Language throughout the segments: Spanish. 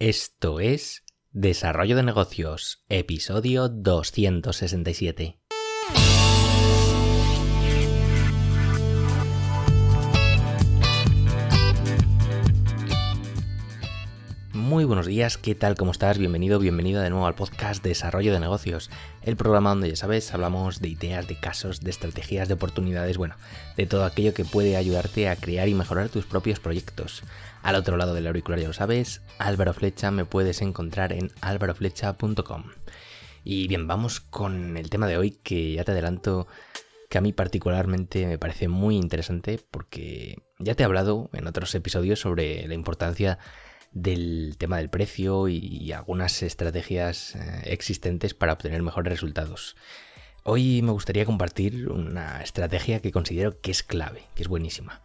Esto es Desarrollo de Negocios, episodio 267. Muy buenos días, ¿qué tal? ¿Cómo estás? Bienvenido, bienvenida de nuevo al podcast Desarrollo de Negocios, el programa donde ya sabes, hablamos de ideas, de casos, de estrategias, de oportunidades, bueno, de todo aquello que puede ayudarte a crear y mejorar tus propios proyectos. Al otro lado del auricular ya lo sabes, Álvaro Flecha me puedes encontrar en álvaroflecha.com. Y bien, vamos con el tema de hoy que ya te adelanto que a mí particularmente me parece muy interesante porque ya te he hablado en otros episodios sobre la importancia del tema del precio y algunas estrategias eh, existentes para obtener mejores resultados. Hoy me gustaría compartir una estrategia que considero que es clave, que es buenísima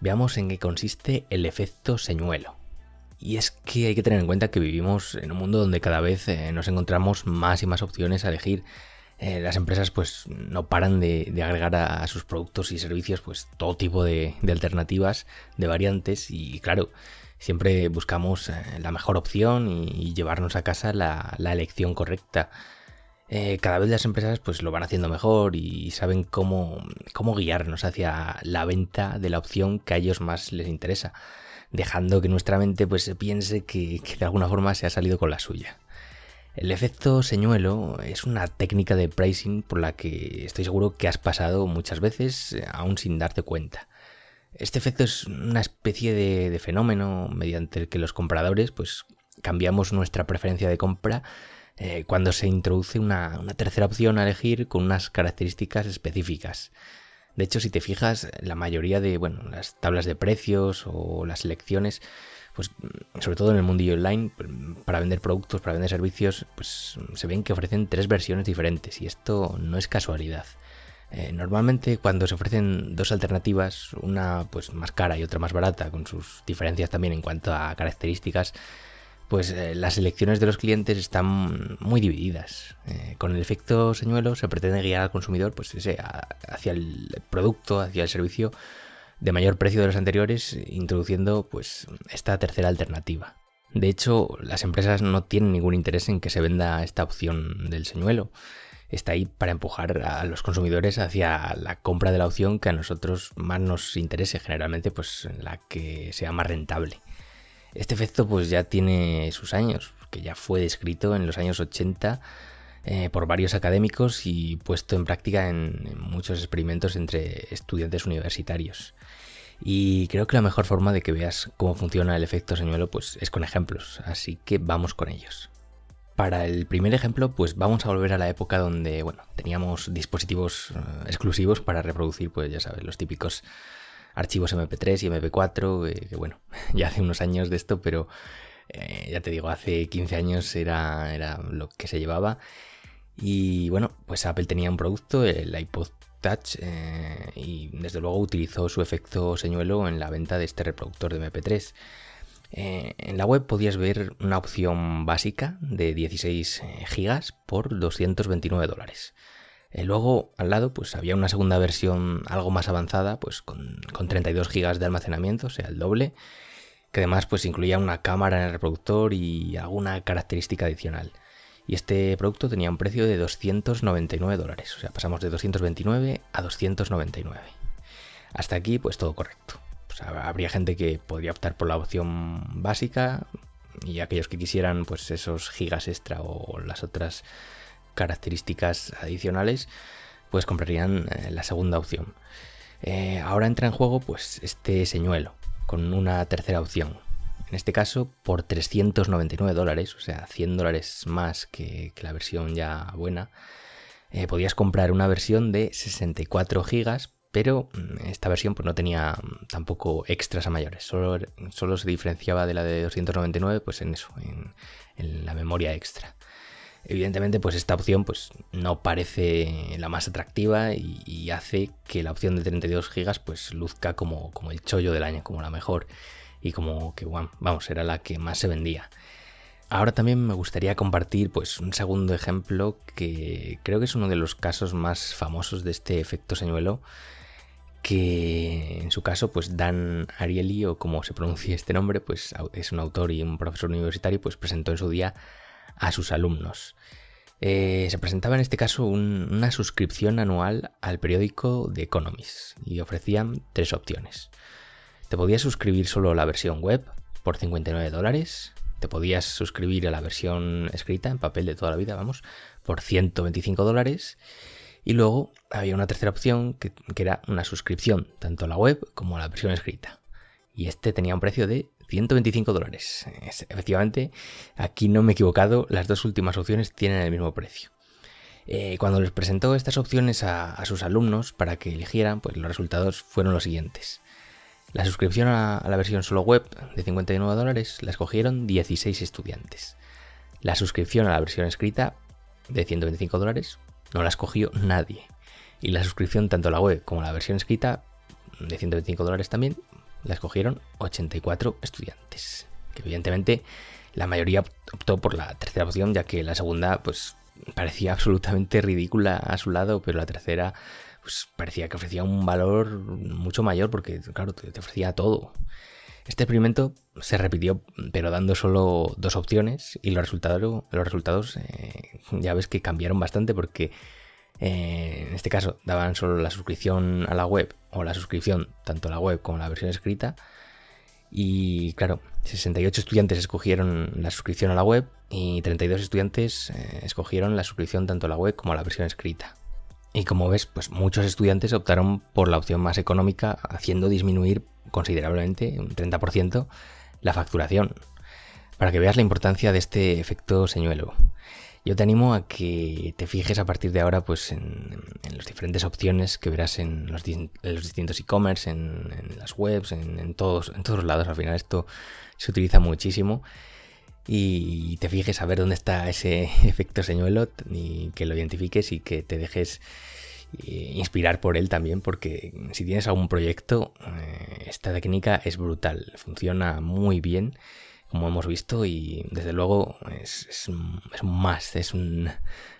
veamos en qué consiste el efecto señuelo. Y es que hay que tener en cuenta que vivimos en un mundo donde cada vez eh, nos encontramos más y más opciones a elegir. Eh, las empresas pues no paran de, agregar a, sus productos y servicios pues todo tipo de, alternativas, de variantes y claro, siempre buscamos eh, la mejor opción y, llevarnos a casa la elección correcta. Eh, cada vez las empresas pues lo van haciendo mejor y saben cómo, cómo guiarnos hacia la venta de la opción que a ellos más les interesa, dejando que nuestra mente pues piense que, que de alguna forma se ha salido con la suya. El efecto señuelo es una técnica de pricing por la que estoy seguro que has pasado muchas veces eh, aún sin darte cuenta. Este efecto es una especie de, fenómeno mediante el que los compradores pues cambiamos nuestra preferencia de compra eh, cuando se introduce una, tercera opción a elegir con unas características específicas. De hecho, si te fijas, la mayoría de bueno, las tablas de precios o las selecciones, pues sobre todo en el mundillo online, para vender productos, para vender servicios, pues se ven que ofrecen tres versiones diferentes y esto no es casualidad. Eh, normalmente cuando se ofrecen dos alternativas, una pues más cara y otra más barata, con sus diferencias también en cuanto a características, pues eh, las elecciones de los clientes están muy divididas. Eh, con el efecto señuelo se pretende guiar al consumidor pues, hacia el producto, hacia el servicio de mayor precio de los anteriores, introduciendo pues, esta tercera alternativa. De hecho, las empresas no tienen ningún interés en que se venda esta opción del señuelo. Está ahí para empujar a los consumidores hacia la compra de la opción que a nosotros más nos interese, generalmente pues la que sea más rentable. Este efecto pues ya tiene sus años, que ya fue descrito en los años 80 eh, por varios académicos y puesto en práctica en, muchos experimentos entre estudiantes universitarios. Y creo que la mejor forma de que veas cómo funciona el efecto señuelo pues es con ejemplos, así que vamos con ellos. Para el primer ejemplo, pues vamos a volver a la época donde, bueno, teníamos dispositivos eh, exclusivos para reproducir, pues ya sabes, los típicos archivos MP3 y MP4, eh, que bueno, ya hace unos años de esto, pero eh, ya te digo, hace 15 años era, era lo que se llevaba. Y bueno, pues Apple tenía un producto, el iPod Touch, y desde luego utilizó su efecto señuelo en la venta de este reproductor de MP3. En la web podías ver una opción básica de 16 GB por 229 dólares. Eh, luego, al lado, pues había una segunda versión algo más avanzada, pues con, 32 GB de almacenamiento, o sea, el doble, que además pues incluía una cámara en el reproductor y alguna característica adicional. Y este producto tenía un precio de 299 dólares, o sea, pasamos de 229 a 299. Hasta aquí, pues todo correcto. Habría gente que podría optar por la opción básica y aquellos que quisieran pues esos gigas extra o las otras características adicionales, pues comprarían eh, la segunda opción. Eh, ahora entra en juego pues este señuelo con una tercera opción. En este caso por 399 dólares, o sea 100 dólares más que, la versión ya buena, eh, podías comprar una versión de 64 gigas, pero mm, esta versión pues no tenía mm, tampoco extras a mayores, solo, solo se diferenciaba de la de 299 pues en eso, en la memoria extra. Evidentemente, pues esta opción pues, no parece la más atractiva y, hace que la opción de 32 GB pues luzca como, como el chollo del año, como la mejor y como que, bueno, vamos, era la que más se vendía. Ahora también me gustaría compartir pues un segundo ejemplo que creo que es uno de los casos más famosos de este efecto señuelo que en su caso, pues Dan Ariely, o como se pronuncia este nombre, pues es un autor y un profesor universitario, pues presentó en su día a sus alumnos. Eh, se presentaba en este caso una suscripción anual al periódico The Economist y ofrecían tres opciones. Te podías suscribir solo a la versión web por 59 dólares, te podías suscribir a la versión escrita en papel de toda la vida, vamos, por 125 dólares y luego había una tercera opción que, era una suscripción tanto a la web como a la versión escrita. Y este tenía un precio de 125 dólares. Efectivamente, aquí no me he equivocado, las dos últimas opciones tienen el mismo precio. Eh, cuando les presentó estas opciones a, sus alumnos para que eligieran, pues los resultados fueron los siguientes. La suscripción a, la versión solo web de 59 dólares la escogieron 16 estudiantes. La suscripción a la versión escrita de 125 dólares no la escogió nadie. Y la suscripción tanto la web como la versión escrita de 125 dólares también la escogieron 84 estudiantes. Que evidentemente la mayoría optó por la tercera opción, ya que la segunda pues parecía absolutamente ridícula a su lado, pero la tercera pues parecía que ofrecía un valor mucho mayor porque claro, te, ofrecía todo. Este experimento se repitió, pero dando solo dos opciones y los resultados, los resultados eh, ya ves que cambiaron bastante porque eh, en este caso daban solo la suscripción a la web o la suscripción tanto a la web como a la versión escrita. Y claro, 68 estudiantes escogieron la suscripción a la web y 32 estudiantes eh, escogieron la suscripción tanto a la web como a la versión escrita. Y como ves, pues muchos estudiantes optaron por la opción más económica, haciendo disminuir considerablemente, un 30%, la facturación. Para que veas la importancia de este efecto señuelo. Yo te animo a que te fijes a partir de ahora pues, en, las diferentes opciones que verás en los, distintos e-commerce, en, las webs, en, todos, en todos lados. Al final esto se utiliza muchísimo. Y te fijes a ver dónde está ese efecto señuelo y que lo identifiques y que te dejes eh, inspirar por él también, porque si tienes algún proyecto, eh, esta técnica es brutal, funciona muy bien como hemos visto, y desde luego es, es, un, más, es un,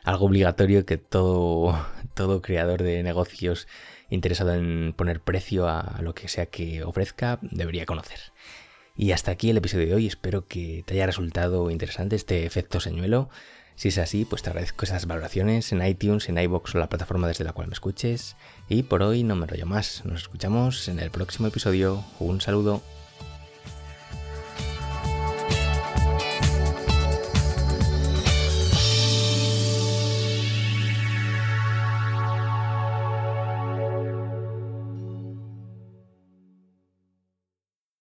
algo obligatorio que todo, todo creador de negocios interesado en poner precio a lo que sea que ofrezca debería conocer. Y hasta aquí el episodio de hoy, espero que te haya resultado interesante este efecto señuelo. Si es así, pues te agradezco esas valoraciones en iTunes, en iBox o la plataforma desde la cual me escuches. Y por hoy no me rollo más. Nos escuchamos en el próximo episodio. Un saludo.